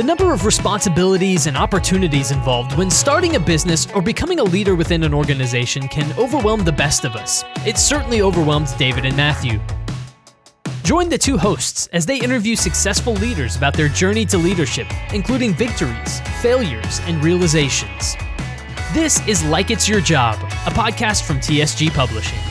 The number of responsibilities and opportunities involved when starting a business or becoming a leader within an organization can overwhelm the best of us. It certainly overwhelmed David and Matthew. Join the two hosts as they interview successful leaders about their journey to leadership, including victories, failures, and realizations. This is Like It's Your Job, a podcast from TSG Publishing.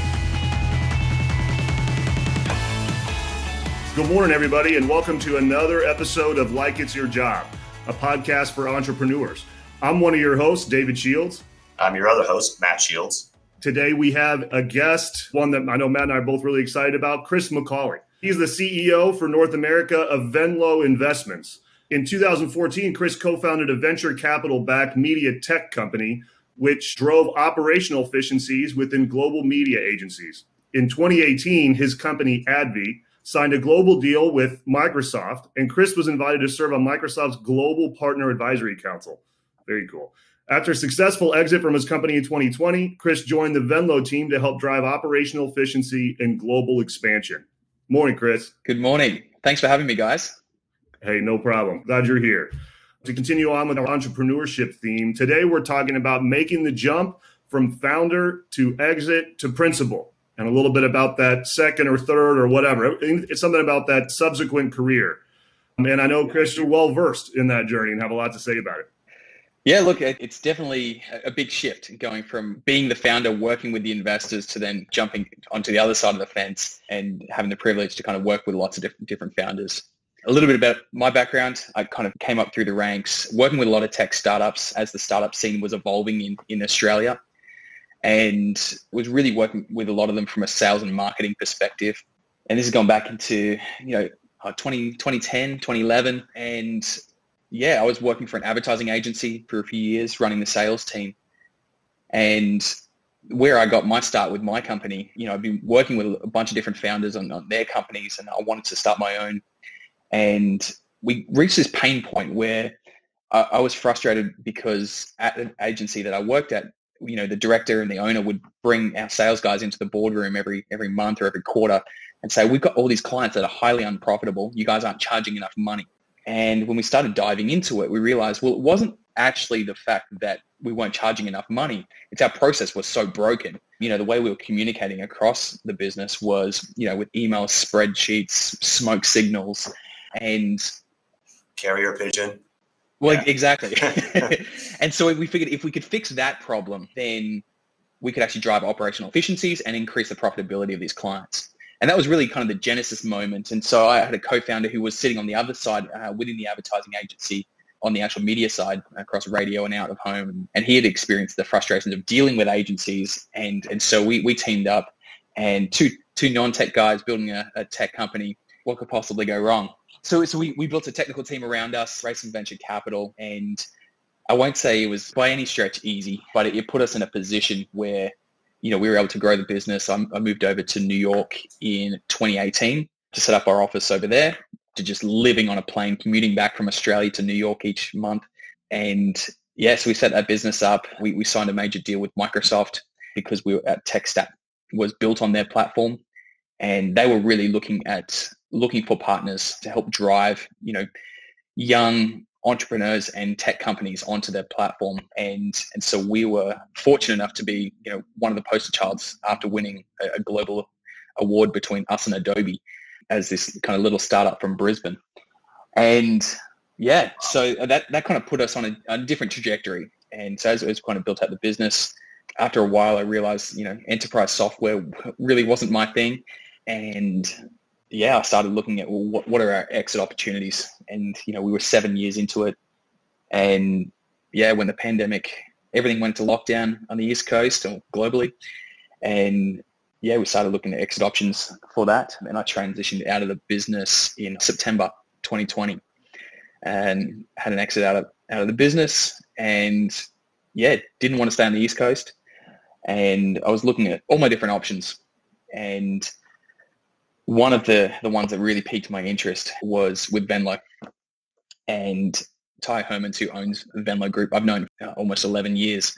Good morning, everybody, and welcome to another episode of Like It's Your Job, a podcast for entrepreneurs. I'm one of your hosts, David Shields. I'm your other host, Matt Shields. Today we have a guest, one that I know Matt and I are both really excited about, Chris Macaulay. He's the CEO for North America of Venlo Investments. In 2014, Chris co founded a venture capital backed media tech company, which drove operational efficiencies within global media agencies. In 2018, his company, ADVI, signed a global deal with Microsoft, and Chris was invited to serve on Microsoft's Global Partner Advisory Council. Very cool. After a successful exit from his company in 2020, Chris joined the Venlo team to help drive operational efficiency and global expansion. Morning, Chris. Good morning. Thanks for having me, guys. Hey, no problem. Glad you're here. To continue on with our entrepreneurship theme, today we're talking about making the jump from founder to exit to principal and a little bit about that second or third or whatever. It's something about that subsequent career. Um, and I know, Chris, you're well versed in that journey and have a lot to say about it. Yeah, look, it's definitely a big shift going from being the founder, working with the investors, to then jumping onto the other side of the fence and having the privilege to kind of work with lots of different founders. A little bit about my background. I kind of came up through the ranks, working with a lot of tech startups as the startup scene was evolving in, in Australia and was really working with a lot of them from a sales and marketing perspective. And this has gone back into, you know, uh, 20, 2010, 2011. And yeah, I was working for an advertising agency for a few years, running the sales team. And where I got my start with my company, you know, I've been working with a bunch of different founders on, on their companies and I wanted to start my own. And we reached this pain point where I, I was frustrated because at an agency that I worked at, you know the director and the owner would bring our sales guys into the boardroom every every month or every quarter and say we've got all these clients that are highly unprofitable. You guys aren't charging enough money. And when we started diving into it we realized well it wasn't actually the fact that we weren't charging enough money. It's our process was so broken. You know the way we were communicating across the business was you know with emails spreadsheets smoke signals and carrier pigeon well, yeah. exactly. and so we figured if we could fix that problem, then we could actually drive operational efficiencies and increase the profitability of these clients. And that was really kind of the genesis moment. And so I had a co-founder who was sitting on the other side uh, within the advertising agency on the actual media side across radio and out of home. And he had experienced the frustrations of dealing with agencies. And, and so we, we teamed up and two, two non-tech guys building a, a tech company. What could possibly go wrong? So, so we, we built a technical team around us, raised some venture capital, and I won't say it was by any stretch easy, but it, it put us in a position where, you know, we were able to grow the business. I, I moved over to New York in 2018 to set up our office over there, to just living on a plane, commuting back from Australia to New York each month. And yes, yeah, so we set that business up. We, we signed a major deal with Microsoft because we were at tech stack was built on their platform and they were really looking at looking for partners to help drive, you know, young entrepreneurs and tech companies onto their platform. And, and so we were fortunate enough to be, you know, one of the poster childs after winning a, a global award between us and Adobe as this kind of little startup from Brisbane. And yeah, so that, that kind of put us on a, a different trajectory. And so as, as kind of built out the business, after a while, I realized, you know, enterprise software really wasn't my thing. And yeah, I started looking at well, what, what are our exit opportunities, and you know, we were seven years into it, and yeah, when the pandemic, everything went to lockdown on the East Coast or globally, and yeah, we started looking at exit options for that, and I transitioned out of the business in September 2020, and had an exit out of out of the business, and yeah, didn't want to stay on the East Coast, and I was looking at all my different options, and one of the, the ones that really piqued my interest was with Venlo and Ty Hermans, who owns Venlo Group. I've known almost 11 years.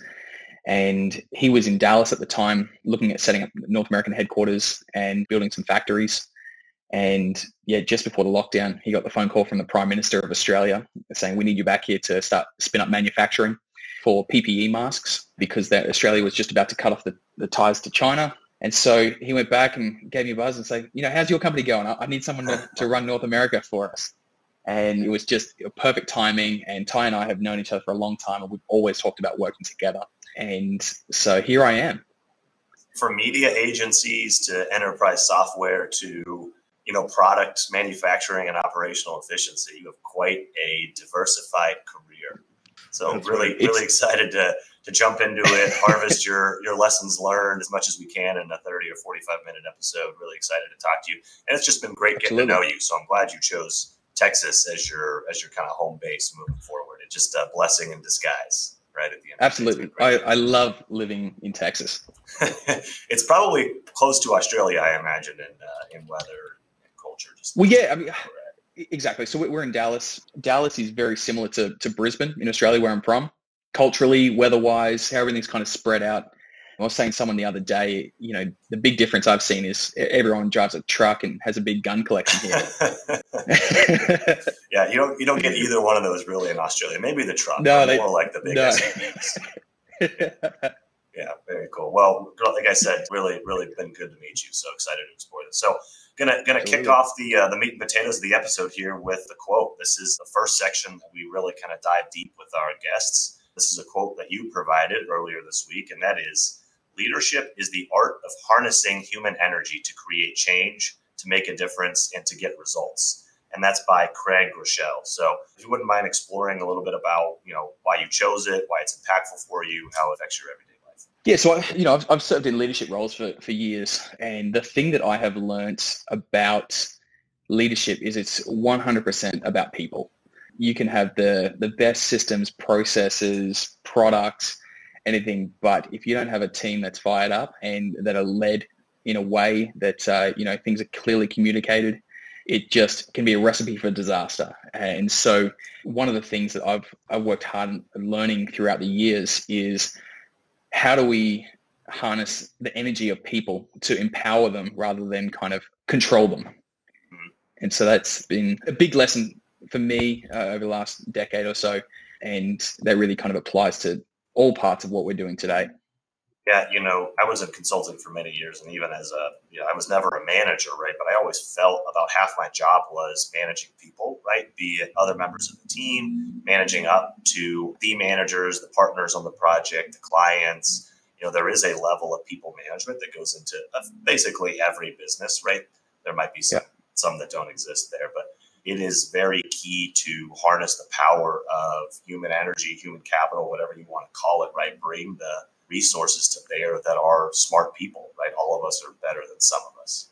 And he was in Dallas at the time looking at setting up North American headquarters and building some factories. And yeah, just before the lockdown, he got the phone call from the Prime Minister of Australia saying, we need you back here to start spin up manufacturing for PPE masks because that Australia was just about to cut off the, the ties to China. And so he went back and gave me a buzz and said, you know, how's your company going? I, I need someone to, to run North America for us. And it was just perfect timing. And Ty and I have known each other for a long time and we've always talked about working together. And so here I am. From media agencies to enterprise software to you know product manufacturing and operational efficiency, you have quite a diversified career. So That's really, right. really excited to to jump into it, harvest your your lessons learned as much as we can in a 30 or 45 minute episode. Really excited to talk to you. And it's just been great getting to know you. So I'm glad you chose Texas as your as your kind of home base moving forward. It's just a blessing in disguise, right at the end. Absolutely, I, I love living in Texas. it's probably close to Australia, I imagine, in uh, in weather and culture. Just well, yeah, I mean. Exactly. So we're in Dallas. Dallas is very similar to, to Brisbane in Australia, where I'm from. Culturally, weather-wise, how everything's kind of spread out. I was saying someone the other day, you know, the big difference I've seen is everyone drives a truck and has a big gun collection here. yeah, you don't you don't get either one of those really in Australia. Maybe the truck, no, they, more like the big no. SUVs. yeah, very cool. Well, like I said, really, really been good to meet you. So excited to explore this. So gonna gonna kick off the uh, the meat and potatoes of the episode here with the quote. This is the first section that we really kind of dive deep with our guests. This is a quote that you provided earlier this week, and that is leadership is the art of harnessing human energy to create change, to make a difference, and to get results. And that's by Craig Groeschel. So if you wouldn't mind exploring a little bit about, you know, why you chose it, why it's impactful for you, how it affects your everyday. Yeah, so I, you know, I've, I've served in leadership roles for, for years, and the thing that I have learned about leadership is it's 100% about people. You can have the the best systems, processes, products, anything. But if you don't have a team that's fired up and that are led in a way that uh, you know things are clearly communicated, it just can be a recipe for disaster. And so, one of the things that I've I've worked hard on learning throughout the years is how do we harness the energy of people to empower them rather than kind of control them. Mm-hmm. And so that's been a big lesson for me uh, over the last decade or so. And that really kind of applies to all parts of what we're doing today. Yeah, you know, I was a consultant for many years, and even as a, you know, I was never a manager, right? But I always felt about half my job was managing people, right? Be it other members of the team, managing up to the managers, the partners on the project, the clients. You know, there is a level of people management that goes into uh, basically every business, right? There might be some yeah. some that don't exist there, but it is very key to harness the power of human energy, human capital, whatever you want to call it, right? Bring the resources to bear that are smart people, right? All of us are better than some of us.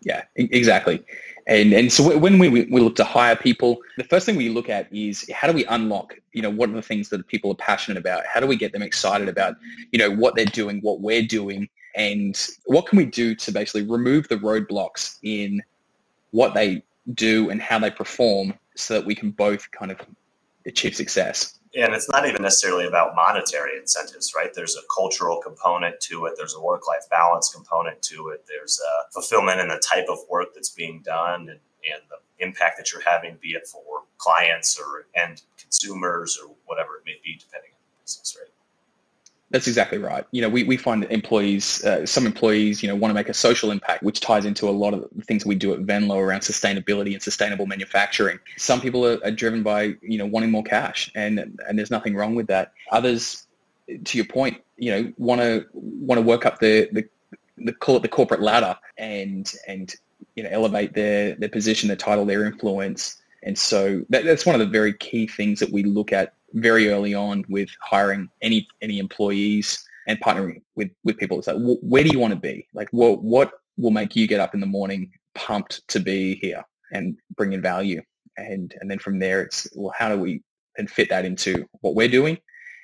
Yeah, exactly. And and so when we, we look to hire people, the first thing we look at is how do we unlock, you know, what are the things that people are passionate about? How do we get them excited about, you know, what they're doing, what we're doing, and what can we do to basically remove the roadblocks in what they do and how they perform so that we can both kind of achieve success. And it's not even necessarily about monetary incentives, right? There's a cultural component to it. There's a work-life balance component to it. There's a fulfillment in the type of work that's being done and, and the impact that you're having, be it for clients or end consumers or whatever it may be, depending on the business, right? That's exactly right. You know, we, we find that employees, uh, some employees, you know, want to make a social impact, which ties into a lot of the things we do at Venlo around sustainability and sustainable manufacturing. Some people are, are driven by, you know, wanting more cash, and and there's nothing wrong with that. Others, to your point, you know, want to want to work up the the the, call it the corporate ladder and and you know elevate their their position, their title, their influence. And so that, that's one of the very key things that we look at very early on with hiring any any employees and partnering with with people. It's like, where do you want to be? Like, what what will make you get up in the morning pumped to be here and bring in value? And and then from there, it's well, how do we then fit that into what we're doing,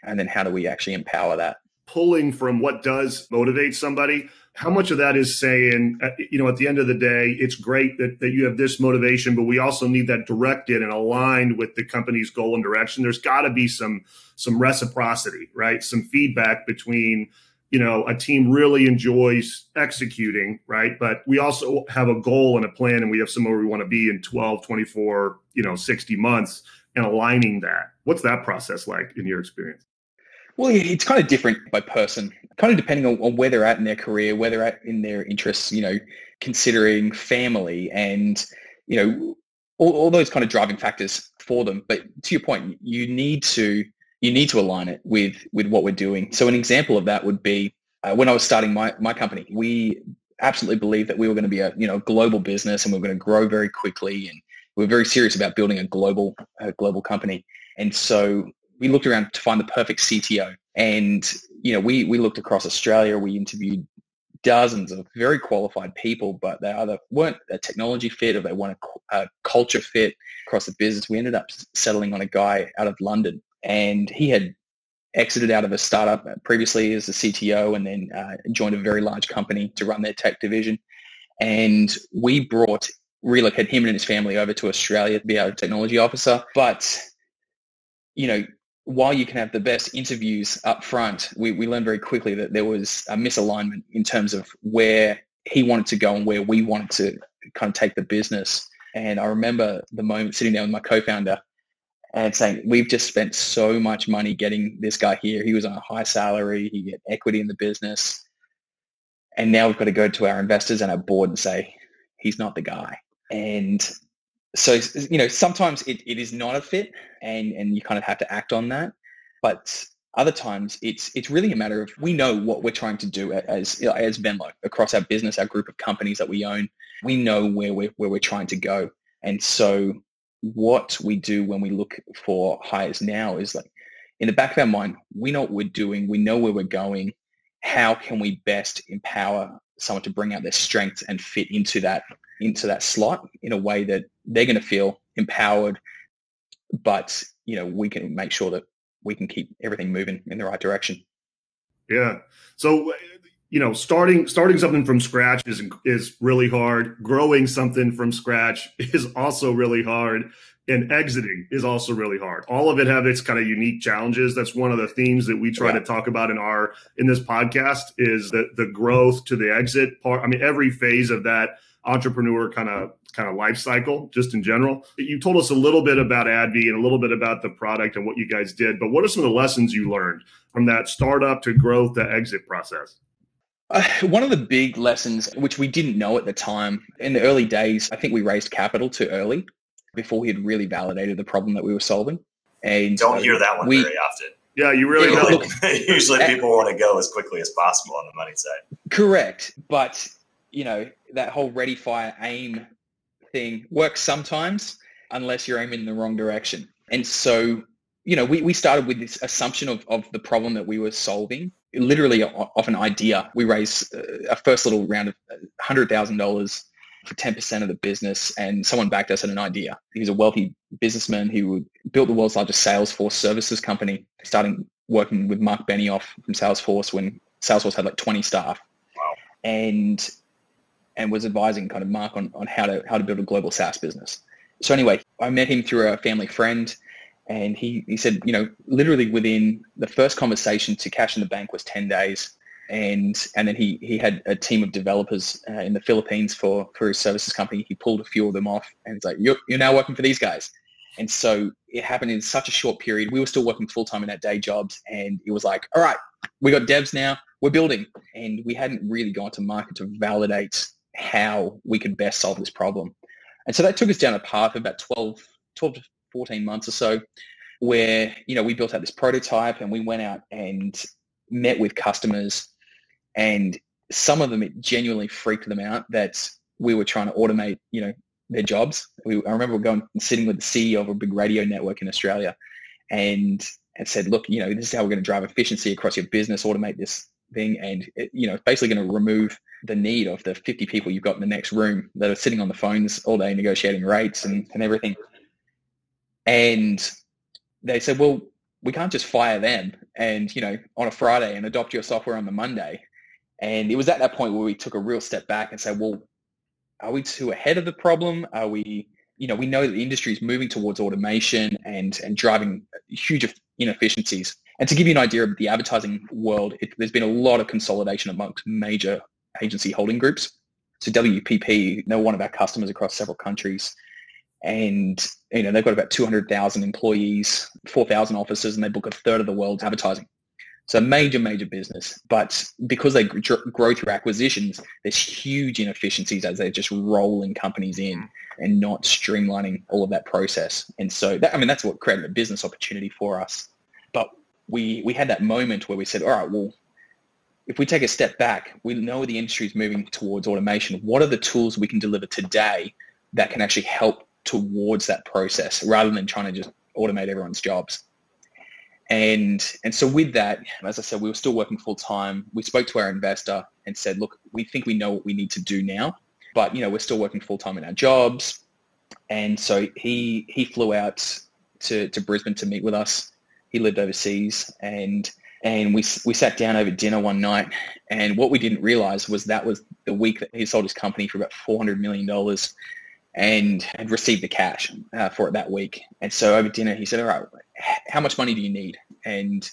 and then how do we actually empower that? Pulling from what does motivate somebody how much of that is saying, uh, you know, at the end of the day, it's great that, that you have this motivation, but we also need that directed and aligned with the company's goal and direction. There's got to be some some reciprocity, right? Some feedback between you know a team really enjoys executing right but we also have a goal and a plan and we have somewhere we want to be in 12 24 you know 60 months and aligning that what's that process like in your experience well it's kind of different by person kind of depending on, on where they're at in their career where they're at in their interests you know considering family and you know all, all those kind of driving factors for them but to your point you need to you need to align it with with what we're doing. So an example of that would be uh, when I was starting my my company, we absolutely believed that we were going to be a you know global business and we are going to grow very quickly, and we are very serious about building a global a global company. And so we looked around to find the perfect CTO, and you know we we looked across Australia. We interviewed dozens of very qualified people, but they either weren't a technology fit or they weren't a, a culture fit across the business. We ended up settling on a guy out of London and he had exited out of a startup previously as a CTO and then uh, joined a very large company to run their tech division. And we brought, relocated him and his family over to Australia to be our technology officer. But, you know, while you can have the best interviews up front, we, we learned very quickly that there was a misalignment in terms of where he wanted to go and where we wanted to kind of take the business. And I remember the moment sitting down with my co-founder and saying we've just spent so much money getting this guy here. He was on a high salary. He get equity in the business, and now we've got to go to our investors and our board and say he's not the guy. And so you know sometimes it, it is not a fit, and and you kind of have to act on that. But other times it's it's really a matter of we know what we're trying to do as as Venlo across our business, our group of companies that we own. We know where we're where we're trying to go, and so what we do when we look for hires now is like in the back of our mind, we know what we're doing, we know where we're going. How can we best empower someone to bring out their strengths and fit into that into that slot in a way that they're going to feel empowered, but you know we can make sure that we can keep everything moving in the right direction. Yeah. So you know starting starting something from scratch is is really hard growing something from scratch is also really hard and exiting is also really hard all of it have its kind of unique challenges that's one of the themes that we try yeah. to talk about in our in this podcast is that the growth to the exit part i mean every phase of that entrepreneur kind of kind of life cycle just in general you told us a little bit about advi and a little bit about the product and what you guys did but what are some of the lessons you learned from that startup to growth to exit process uh, one of the big lessons, which we didn't know at the time, in the early days, I think we raised capital too early before we had really validated the problem that we were solving. And don't hear that one we, very often. Yeah, you really yeah, look, Usually, people want to go as quickly as possible on the money side. Correct, but you know that whole ready, fire, aim thing works sometimes, unless you're aiming in the wrong direction. And so, you know, we, we started with this assumption of, of the problem that we were solving literally off an idea. We raised uh, a first little round of $100,000 for 10% of the business and someone backed us at an idea. He's a wealthy businessman who built the world's largest Salesforce services company, starting working with Mark Benioff from Salesforce when Salesforce had like 20 staff. Wow. And and was advising kind of Mark on, on how to how to build a global SaaS business. So anyway, I met him through a family friend and he, he said, you know, literally within the first conversation to cash in the bank was 10 days. And, and then he, he had a team of developers uh, in the Philippines for, for his services company. He pulled a few of them off and it's like, you're, you're now working for these guys. And so it happened in such a short period. We were still working full-time in our day jobs. And it was like, all right, we got devs now. We're building. And we hadn't really gone to market to validate how we could best solve this problem. And so that took us down a path of about 12, 12 to 14 months or so where, you know, we built out this prototype and we went out and met with customers and some of them, it genuinely freaked them out that we were trying to automate, you know, their jobs. We, I remember going and sitting with the CEO of a big radio network in Australia and, and said, look, you know, this is how we're going to drive efficiency across your business, automate this thing. And, you know, basically going to remove the need of the 50 people you've got in the next room that are sitting on the phones all day negotiating rates and, and everything. And they said, well, we can't just fire them and, you know, on a Friday and adopt your software on the Monday. And it was at that point where we took a real step back and said, well, are we too ahead of the problem? Are we, you know, we know that the industry is moving towards automation and, and driving huge inefficiencies. And to give you an idea of the advertising world, it, there's been a lot of consolidation amongst major agency holding groups. So WPP, they're one of our customers across several countries. And you know they've got about 200,000 employees, 4,000 offices, and they book a third of the world's advertising. So major, major business. But because they grow through acquisitions, there's huge inefficiencies as they're just rolling companies in and not streamlining all of that process. And so, that, I mean, that's what created a business opportunity for us. But we we had that moment where we said, all right, well, if we take a step back, we know the industry is moving towards automation. What are the tools we can deliver today that can actually help towards that process rather than trying to just automate everyone's jobs? And and so with that, as I said, we were still working full time. We spoke to our investor and said, look, we think we know what we need to do now, but you know, we're still working full time in our jobs. And so he he flew out to, to Brisbane to meet with us. He lived overseas and and we we sat down over dinner one night and what we didn't realize was that was the week that he sold his company for about 400 million dollars and had received the cash uh, for it that week. And so over dinner, he said, all right, how much money do you need? And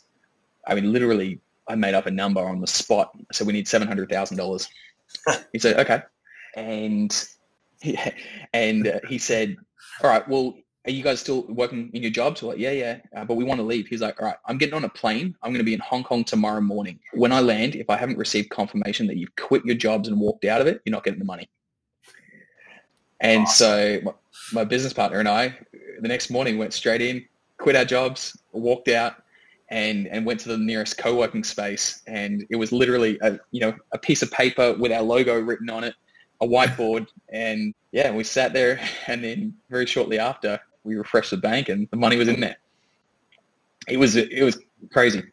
I mean, literally, I made up a number on the spot. So we need $700,000. he said, okay. And he, and uh, he said, all right, well, are you guys still working in your jobs? We're like, yeah, yeah, uh, but we want to leave. He's like, all right, I'm getting on a plane. I'm going to be in Hong Kong tomorrow morning. When I land, if I haven't received confirmation that you've quit your jobs and walked out of it, you're not getting the money. And awesome. so my, my business partner and I, the next morning, went straight in, quit our jobs, walked out, and and went to the nearest co-working space. And it was literally a you know a piece of paper with our logo written on it, a whiteboard, and yeah, we sat there. And then very shortly after, we refreshed the bank, and the money was in there. It was it was crazy.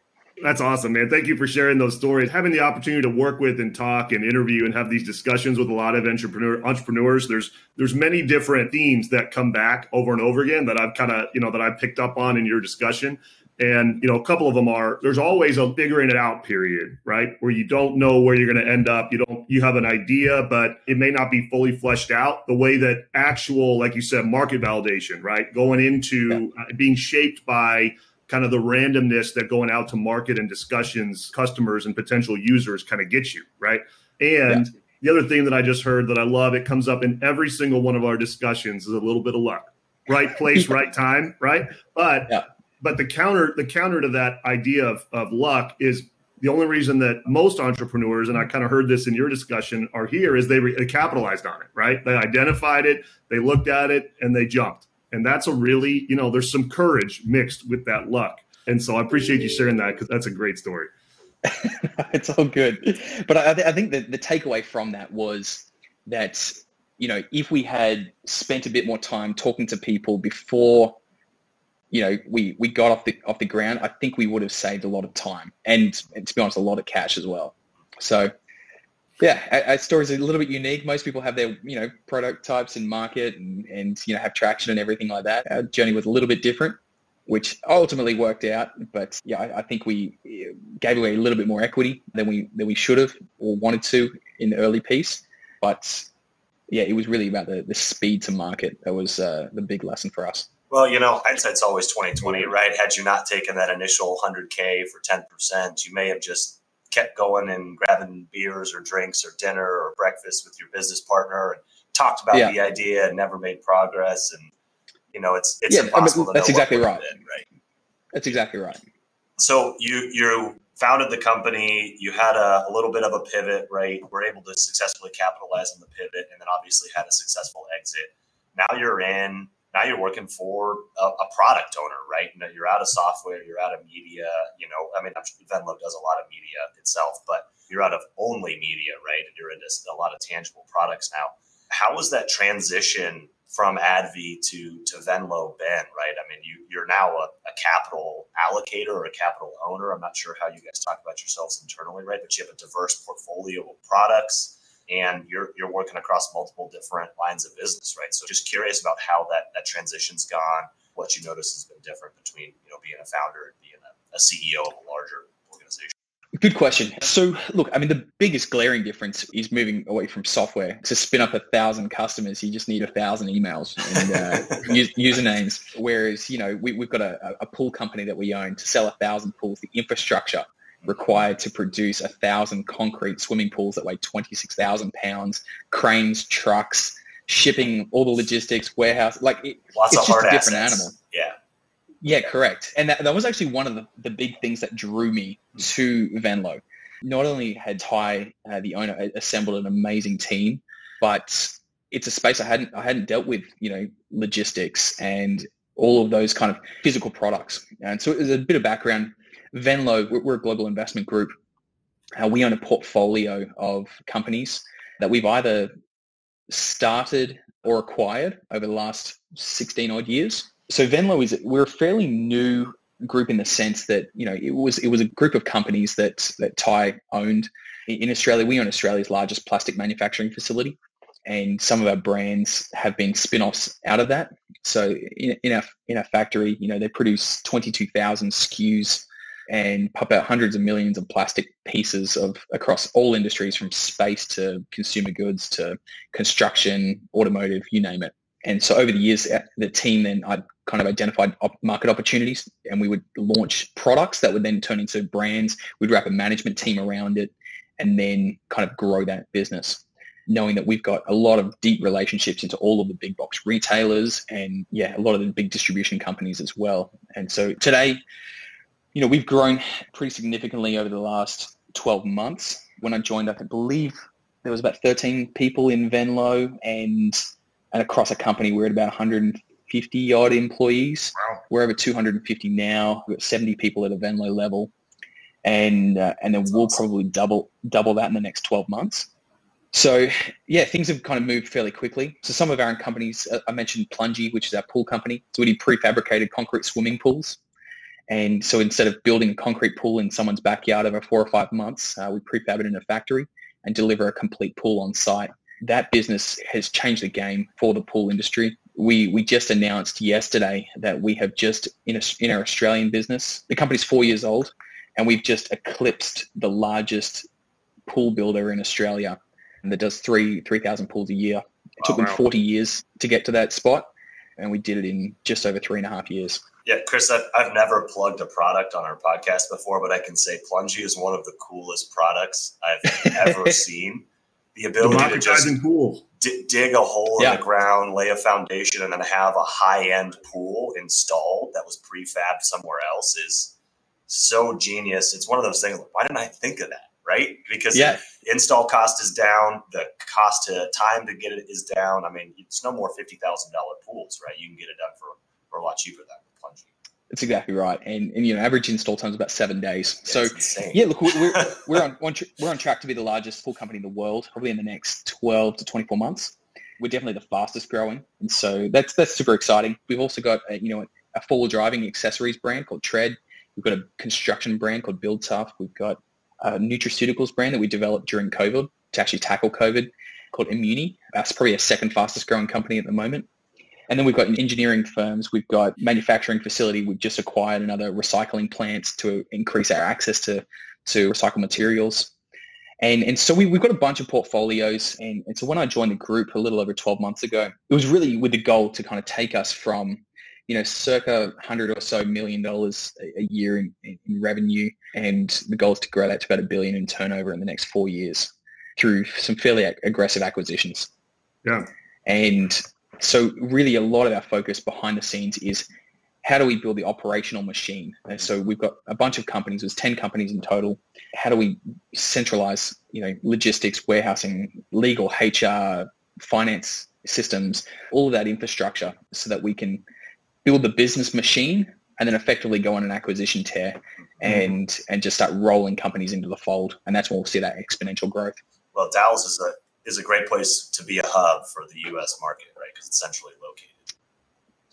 That's awesome, man. Thank you for sharing those stories. Having the opportunity to work with and talk and interview and have these discussions with a lot of entrepreneur entrepreneurs. There's there's many different themes that come back over and over again that I've kind of you know that I picked up on in your discussion. And you know, a couple of them are there's always a figuring it out period, right? Where you don't know where you're going to end up. You don't you have an idea, but it may not be fully fleshed out. The way that actual, like you said, market validation, right? Going into yeah. Uh, being shaped by kind of the randomness that going out to market and discussions, customers and potential users kind of gets you, right? And yeah. the other thing that I just heard that I love, it comes up in every single one of our discussions is a little bit of luck. Right place, right time, right? But yeah. But the counter the counter to that idea of, of luck is the only reason that most entrepreneurs, and I kind of heard this in your discussion, are here is they, re- they capitalized on it, right? They identified it, they looked at it, and they jumped. And that's a really, you know, there's some courage mixed with that luck. And so I appreciate you sharing that because that's a great story. it's all good. But I, I think that the takeaway from that was that, you know, if we had spent a bit more time talking to people before, you know, we, we got off the off the ground, I think we would have saved a lot of time and, and to be honest, a lot of cash as well. So yeah, our story is a little bit unique. Most people have their, you know, prototypes in market and, and, you know, have traction and everything like that. Our journey was a little bit different, which ultimately worked out. But yeah, I, I think we gave away a little bit more equity than we than we should have or wanted to in the early piece. But yeah, it was really about the, the speed to market. That was uh, the big lesson for us. Well, you know, hindsight's always twenty twenty, right? Had you not taken that initial hundred K for ten percent, you may have just kept going and grabbing beers or drinks or dinner or breakfast with your business partner and talked about yeah. the idea and never made progress. And you know, it's it's yeah, impossible. I mean, that's exactly right. right. That's exactly right. So you you founded the company. You had a, a little bit of a pivot, right? We're able to successfully capitalize on the pivot, and then obviously had a successful exit. Now you're in now you're working for a, a, product owner, right? You know, you're out of software, you're out of media. You know, I mean, Venlo does a lot of media itself, but you're out of only media, right? And you're into a lot of tangible products now. How was that transition from AdV to to Venlo been, right? I mean, you you're now a, a capital allocator or a capital owner. I'm not sure how you guys talk about yourselves internally, right? But you have a diverse portfolio of products and you're you're working across multiple different lines of business, right? So just curious about how that that transition's gone, what you notice has been different between you know being a founder and being a, a CEO of a larger organization. Good question. So, look, I mean, the biggest glaring difference is moving away from software. To spin up a thousand customers, you just need a thousand emails and uh, usernames. Whereas, you know, we, have got a, a pool company that we own to sell a thousand pools. The infrastructure required to produce a thousand concrete swimming pools that weigh 26,000 pounds, cranes, trucks, shipping, all the logistics, warehouse, like it, Lots it's just a different assets. animal. Yeah. Yeah, correct. And that, that was actually one of the, the big things that drew me to Venlo. Not only had Ty, uh, the owner, assembled an amazing team, but it's a space I hadn't I hadn't dealt with, you know, logistics and all of those kind of physical products. And so it was a bit of background. Venlo, we're, a global investment group. Uh, we own a portfolio of companies that we've either started or acquired over the last 16 odd years so Venlo is we're a fairly new group in the sense that you know it was it was a group of companies that that Ty owned in Australia. We own Australia's largest plastic manufacturing facility, and some of our brands have been spin-offs out of that. So in, in our in our factory, you know, they produce twenty two thousand SKUs and pump out hundreds of millions of plastic pieces of across all industries from space to consumer goods to construction, automotive, you name it. And so over the years, uh, the team then I kind of identified market opportunities and we would launch products that would then turn into brands. We'd wrap a management team around it and then kind of grow that business knowing that we've got a lot of deep relationships into all of the big box retailers and yeah, a lot of the big distribution companies as well. And so today, you know, we've grown pretty significantly over the last 12 months. When I joined, up, I believe there was about 13 people in Venlo and and across a company, we're at about 150 odd employees. Wow. We're over 250 now. We've got 70 people at a Venlo level, and uh, and then That's we'll awesome. probably double double that in the next 12 months. So yeah, things have kind of moved fairly quickly. So some of our companies, uh, I mentioned Plungie, which is our pool company. So we do prefabricated concrete swimming pools. And so instead of building a concrete pool in someone's backyard over four or five months, uh, we prefab it in a factory and deliver a complete pool on site that business has changed the game for the pool industry. We we just announced yesterday that we have just in a, in our Australian business, the company's four years old, and we've just eclipsed the largest pool builder in Australia, and that does three three thousand pools a year. It took wow. them forty years to get to that spot, and we did it in just over three and a half years. Yeah, Chris, I've, I've never plugged a product on our podcast before, but I can say Plungie is one of the coolest products I've ever seen the ability to just pool. D- dig a hole yeah. in the ground, lay a foundation, and then have a high end pool installed that was prefabbed somewhere else is so genius. It's one of those things. Like, why didn't I think of that? Right? Because yeah. install cost is down, the cost to time to get it is down. I mean, it's no more fifty thousand dollar pools, right? You can get it done for for a lot cheaper than plunging. That's exactly right, and and you know average install time is about seven days. Yeah, so yeah, look, we're we're on we're on track to be the largest pool company in the world, probably in the next twelve to twenty four months. We're definitely the fastest growing, and so that's that's super exciting. We've also got a, you know a four driving accessories brand called TRED. We've got a construction brand called Build Tough. We've got a nutraceuticals brand that we developed during COVID to actually tackle COVID called Immuni. That's probably a second fastest growing company at the moment. And then we've got engineering firms, we've got manufacturing facility, we've just acquired another recycling plant to increase our access to, to recycled materials. And, and so we, we've got a bunch of portfolios. And, and so when I joined the group a little over 12 months ago, it was really with the goal to kind of take us from, you know, circa 100 or so million dollars a year in, in revenue. And the goal is to grow that to about a billion in turnover in the next four years through some fairly aggressive acquisitions. Yeah. And so really a lot of our focus behind the scenes is how do we build the operational machine? And so we've got a bunch of companies, there's 10 companies in total. How do we centralize, you know, logistics, warehousing, legal, HR, finance systems, all of that infrastructure so that we can build the business machine and then effectively go on an acquisition tear and and just start rolling companies into the fold. And that's when we'll see that exponential growth. Well, Dallas is a is a great place to be a hub for the U.S. market, right? Because it's centrally located.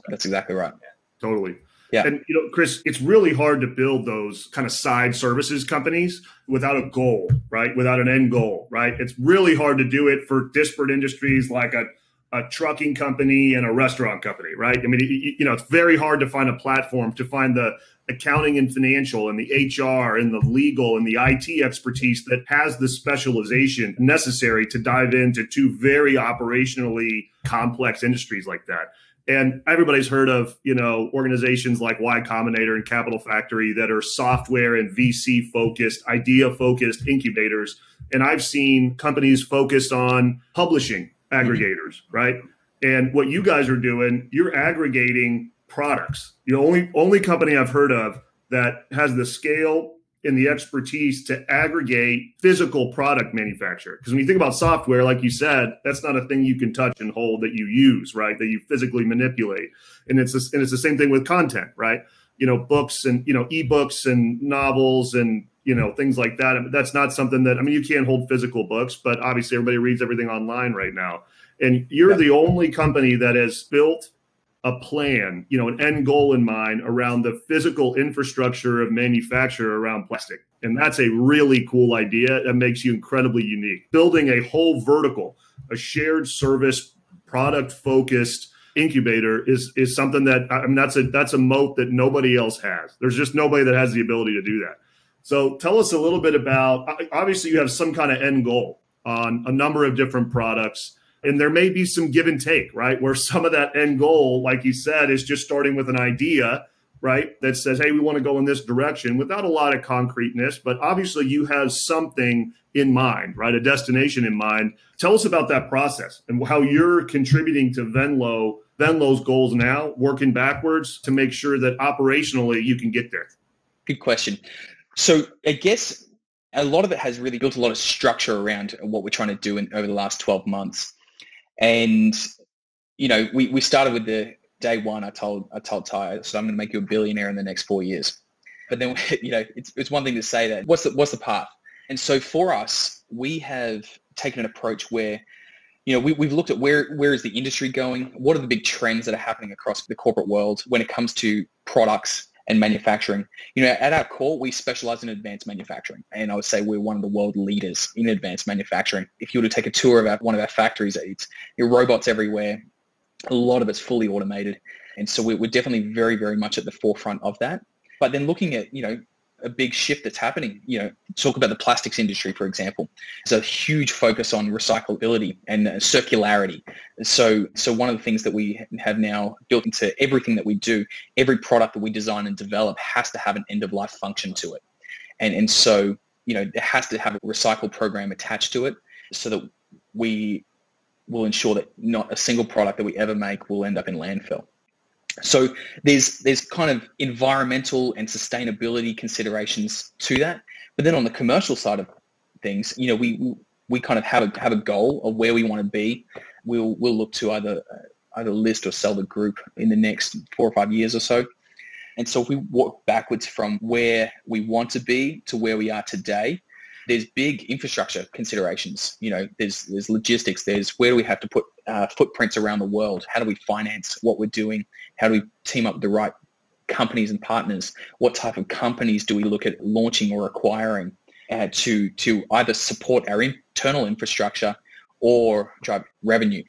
That's exactly right. Yeah. Totally. Yeah. And you know, Chris, it's really hard to build those kind of side services companies without a goal, right? Without an end goal, right? It's really hard to do it for disparate industries like a, a trucking company and a restaurant company, right? I mean, you know, it's very hard to find a platform to find the accounting and financial and the HR and the legal and the IT expertise that has the specialization necessary to dive into two very operationally complex industries like that. And everybody's heard of, you know, organizations like Y Combinator and Capital Factory that are software and VC focused, idea focused incubators. And I've seen companies focused on publishing Mm-hmm. aggregators, right? And what you guys are doing, you're aggregating products. The only only company I've heard of that has the scale and the expertise to aggregate physical product manufacture. Because when you think about software, like you said, that's not a thing you can touch and hold that you use, right? That you physically manipulate. And it's a, and it's the same thing with content, right? You know, books and you know ebooks and novels and you know things like that. I mean, that's not something that I mean you can't hold physical books, but obviously everybody reads everything online right now. And you're yeah. the only company that has built a plan, you know, an end goal in mind around the physical infrastructure of manufacture around plastic. And that's a really cool idea that makes you incredibly unique. Building a whole vertical, a shared service, product focused incubator is is something that I mean that's a that's a moat that nobody else has. There's just nobody that has the ability to do that. So tell us a little bit about obviously you have some kind of end goal on a number of different products and there may be some give and take, right? Where some of that end goal, like you said, is just starting with an idea, right? That says, hey, we want to go in this direction without a lot of concreteness, but obviously you have something in mind, right? A destination in mind. Tell us about that process and how you're contributing to Venlo, Venlo's goals now, working backwards to make sure that operationally you can get there. Good question. So I guess a lot of it has really built a lot of structure around what we're trying to do in, over the last 12 months. And you know, we, we started with the day one. I told I told Ty, so I'm going to make you a billionaire in the next four years. But then you know, it's it's one thing to say that. What's the what's the path? And so for us, we have taken an approach where you know, we, we've looked at where where is the industry going? What are the big trends that are happening across the corporate world when it comes to products and manufacturing. You know, at our core, we specialize in advanced manufacturing, and I would say we're one of the world leaders in advanced manufacturing. If you were to take a tour of our, one of our factories, it's robots everywhere. A lot of it's fully automated, and so we're, definitely very, very much at the forefront of that. But then looking at you know a big shift that's happening. You know, talk about the plastics industry, for example. There's a huge focus on recyclability and circularity. So, so one of the things that we have now built into everything that we do, every product that we design and develop has to have an end of life function to it. And, and so, you know, it has to have a recycle program attached to it so that we will ensure that not a single product that we ever make will end up in landfill. So there's there's kind of environmental and sustainability considerations to that. But then on the commercial side of things, you know, we we kind of have a have a goal of where we want to be. We'll we'll look to either either list or sell the group in the next four or five years or so. And so if we walk backwards from where we want to be to where we are today, there's big infrastructure considerations. You know, there's there's logistics. There's where do we have to put uh, footprints around the world? How do we finance what we're doing? How do we team up with the right companies and partners? What type of companies do we look at launching or acquiring uh, to to either support our internal infrastructure or drive revenue?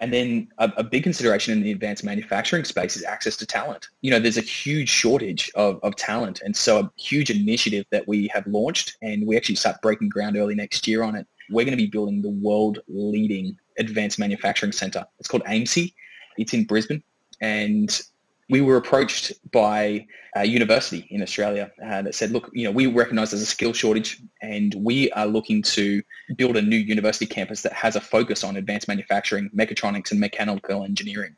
And then a, a, big consideration in the advanced manufacturing space is access to talent. You know, there's a huge shortage of, of talent. And so a huge initiative that we have launched and we actually start breaking ground early next year on it. We're going to be building the world leading advanced manufacturing center. It's called AIMSI. It's in Brisbane. And we were approached by a university in Australia uh, that said, look, you know, we recognize there's a skill shortage and we are looking to build a new university campus that has a focus on advanced manufacturing, mechatronics and mechanical engineering.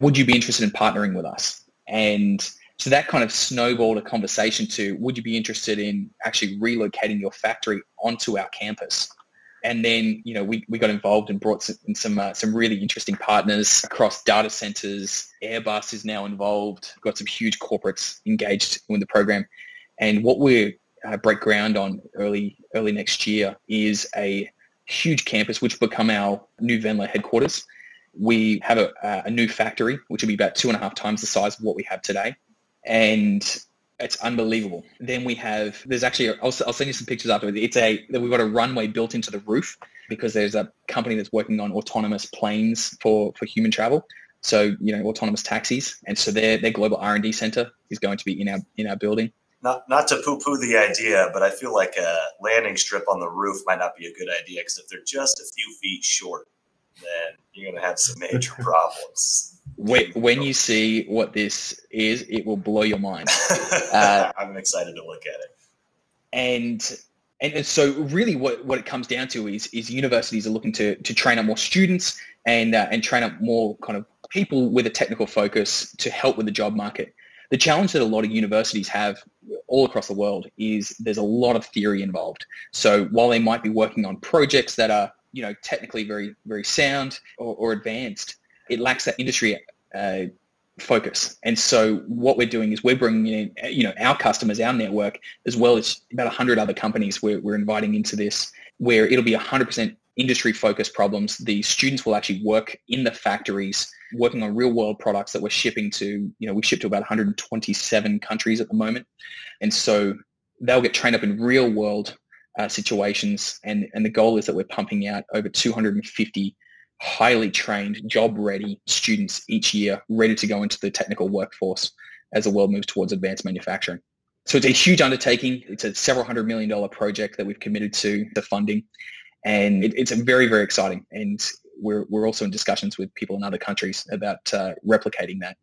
Would you be interested in partnering with us? And so that kind of snowballed a conversation to, would you be interested in actually relocating your factory onto our campus? And then, you know, we, we got involved and brought some some, uh, some really interesting partners across data centers. Airbus is now involved. Got some huge corporates engaged in the program. And what we uh, break ground on early early next year is a huge campus which will become our new Venlo headquarters. We have a, a new factory which will be about two and a half times the size of what we have today. And it's unbelievable. Then we have there's actually I'll, I'll send you some pictures afterwards. It's a we've got a runway built into the roof because there's a company that's working on autonomous planes for for human travel. So you know, autonomous taxis, and so their their global R and D center is going to be in our in our building. Not not to poo poo the idea, but I feel like a landing strip on the roof might not be a good idea because if they're just a few feet short, then you're going to have some major problems. When, when you see what this is, it will blow your mind. Uh, I'm excited to look at it. And and so really what, what it comes down to is is universities are looking to to train up more students and uh, and train up more kind of people with a technical focus to help with the job market. The challenge that a lot of universities have all across the world is there's a lot of theory involved. So while they might be working on projects that are you know technically very very sound or, or advanced, it lacks that industry uh, focus. And so what we're doing is we're bringing in, you know, our customers, our network, as well as about 100 other companies we're, we're inviting into this, where it'll be 100% industry focused problems. The students will actually work in the factories, working on real world products that we're shipping to, you know, we ship to about 127 countries at the moment. And so they'll get trained up in real world uh, situations. And, and the goal is that we're pumping out over 250 highly trained, job-ready students each year, ready to go into the technical workforce as the world moves towards advanced manufacturing. So it's a huge undertaking. It's a several hundred million dollar project that we've committed to the funding, and it, it's very, very exciting. And we're we're also in discussions with people in other countries about uh, replicating that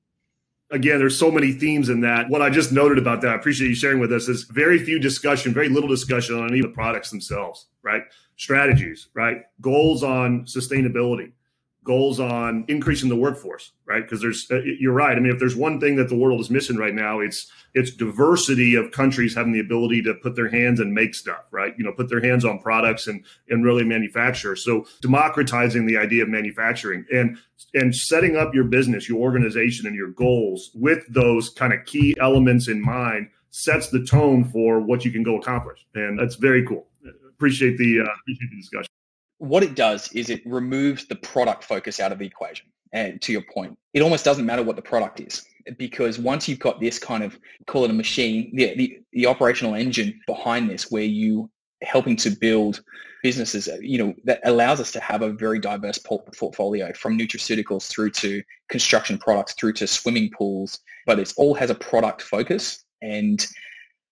again, there's so many themes in that. What I just noted about that, I appreciate you sharing with us, is very few discussion, very little discussion on any of the products themselves, right? Strategies, right? Goals on sustainability, goals on increasing the workforce, right? Because there's, uh, you're right. I mean, if there's one thing that the world is missing right now, it's it's diversity of countries having the ability to put their hands and make stuff, right? You know, put their hands on products and and really manufacture. So democratizing the idea of manufacturing and and setting up your business, your organization, and your goals with those kind of key elements in mind sets the tone for what you can go accomplish, and that's very cool appreciate the uh, appreciate the discussion. What it does is it removes the product focus out of the equation. And to your point, it almost doesn't matter what the product is because once you've got this kind of call it a machine, the, the, the operational engine behind this, where you helping to build businesses, you know, that allows us to have a very diverse portfolio from nutraceuticals through to construction products through to swimming pools, but it all has a product focus and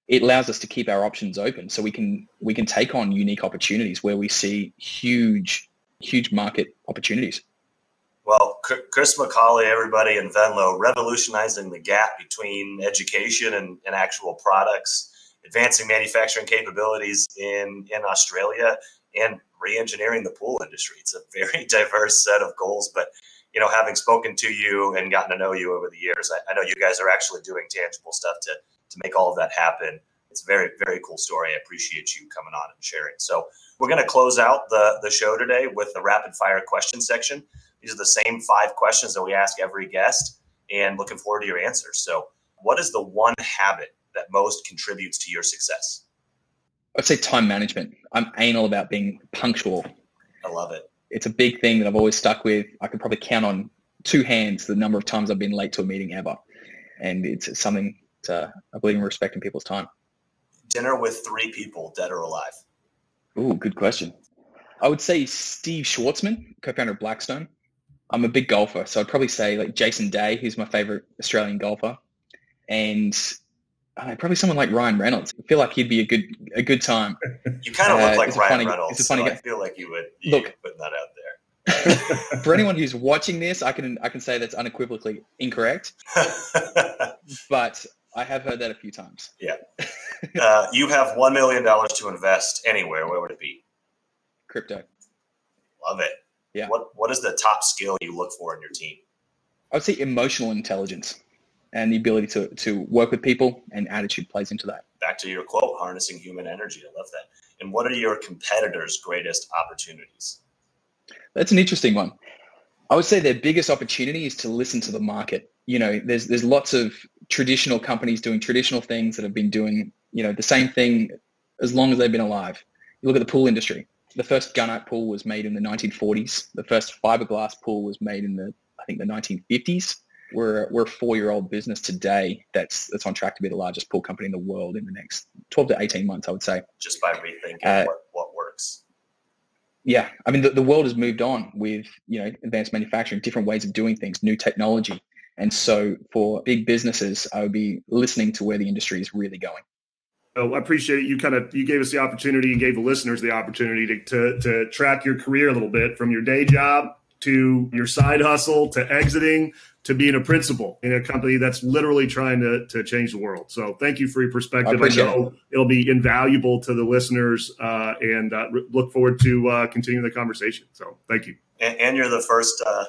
it allows us to keep our options open so we can we can take on unique opportunities where we see huge huge market opportunities. Well chris Macaulay everybody in venlo revolutionizing the gap between education and, and actual products advancing manufacturing capabilities in in australia and re-engineering the pool industry. It's a very diverse set of goals but you know having spoken to you and gotten to know you over the years i, I know you guys are actually doing tangible stuff to to make all of that happen. It's a very, very cool story. I appreciate you coming on and sharing. So we're going to close out the, the show today with the rapid fire question section. These are the same five questions that we ask every guest and looking forward to your answers. So what is the one habit that most contributes to your success? I'd say time management. I'm anal about being punctual. I love it. It's a big thing that I've always stuck with. I can probably count on two hands the number of times I've been late to a meeting ever. And it's something uh, I believe in respecting people's time. Dinner with three people, dead or alive. Ooh, good question. I would say Steve Schwarzman, co-founder of Blackstone. I'm a big golfer, so I'd probably say like Jason Day, who's my favorite Australian golfer, and uh, probably someone like Ryan Reynolds. I feel like he'd be a good a good time. You kind of look uh, like Ryan funny, Reynolds. It's a funny so guy. I feel like you would you look putting that out there. For anyone who's watching this, I can I can say that's unequivocally incorrect. but I have heard that a few times. Yeah. Uh, you have $1 million to invest anywhere. Where would it be? Crypto. Love it. Yeah. What What is the top skill you look for in your team? I would say emotional intelligence and the ability to, to work with people and attitude plays into that. Back to your quote, harnessing human energy. I love that. And what are your competitors' greatest opportunities? That's an interesting one. I would say their biggest opportunity is to listen to the market. You know, there's there's lots of traditional companies doing traditional things that have been doing, you know, the same thing as long as they've been alive. You look at the pool industry. The first gunite pool was made in the 1940s. The first fiberglass pool was made in the I think the 1950s. We're we're a four-year-old business today that's that's on track to be the largest pool company in the world in the next 12 to 18 months, I would say. Just by rethinking uh, what, what works Yeah, I mean the, the world has moved on with you know advanced manufacturing, different ways of doing things, new technology, and so for big businesses, I would be listening to where the industry is really going. Oh, I appreciate it. you kind of you gave us the opportunity and gave the listeners the opportunity to, to, to track your career a little bit from your day job to your side hustle to exiting to being a principal in a company that's literally trying to, to change the world. So thank you for your perspective. I, I know it. will be invaluable to the listeners uh, and uh, look forward to uh, continuing the conversation. So thank you. And, and you're the first uh,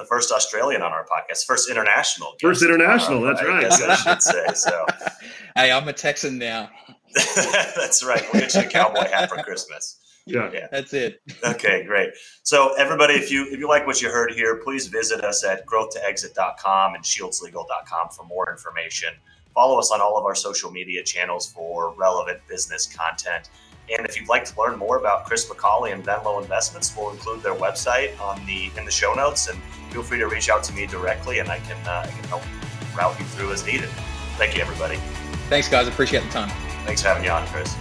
the first Australian on our podcast, first international. First international, that's right. I, I should say so. hey, I'm a Texan now. that's right. We'll get you a cowboy hat for Christmas. Yeah. yeah, that's it. okay, great. So everybody, if you if you like what you heard here, please visit us at growth2exit.com and shieldslegal.com for more information. Follow us on all of our social media channels for relevant business content. And if you'd like to learn more about Chris Macaulay and Venlo Investments, we'll include their website on the in the show notes. And feel free to reach out to me directly, and I can uh, I can help route you through as needed. Thank you, everybody. Thanks, guys. Appreciate the time. Thanks for having me on, Chris.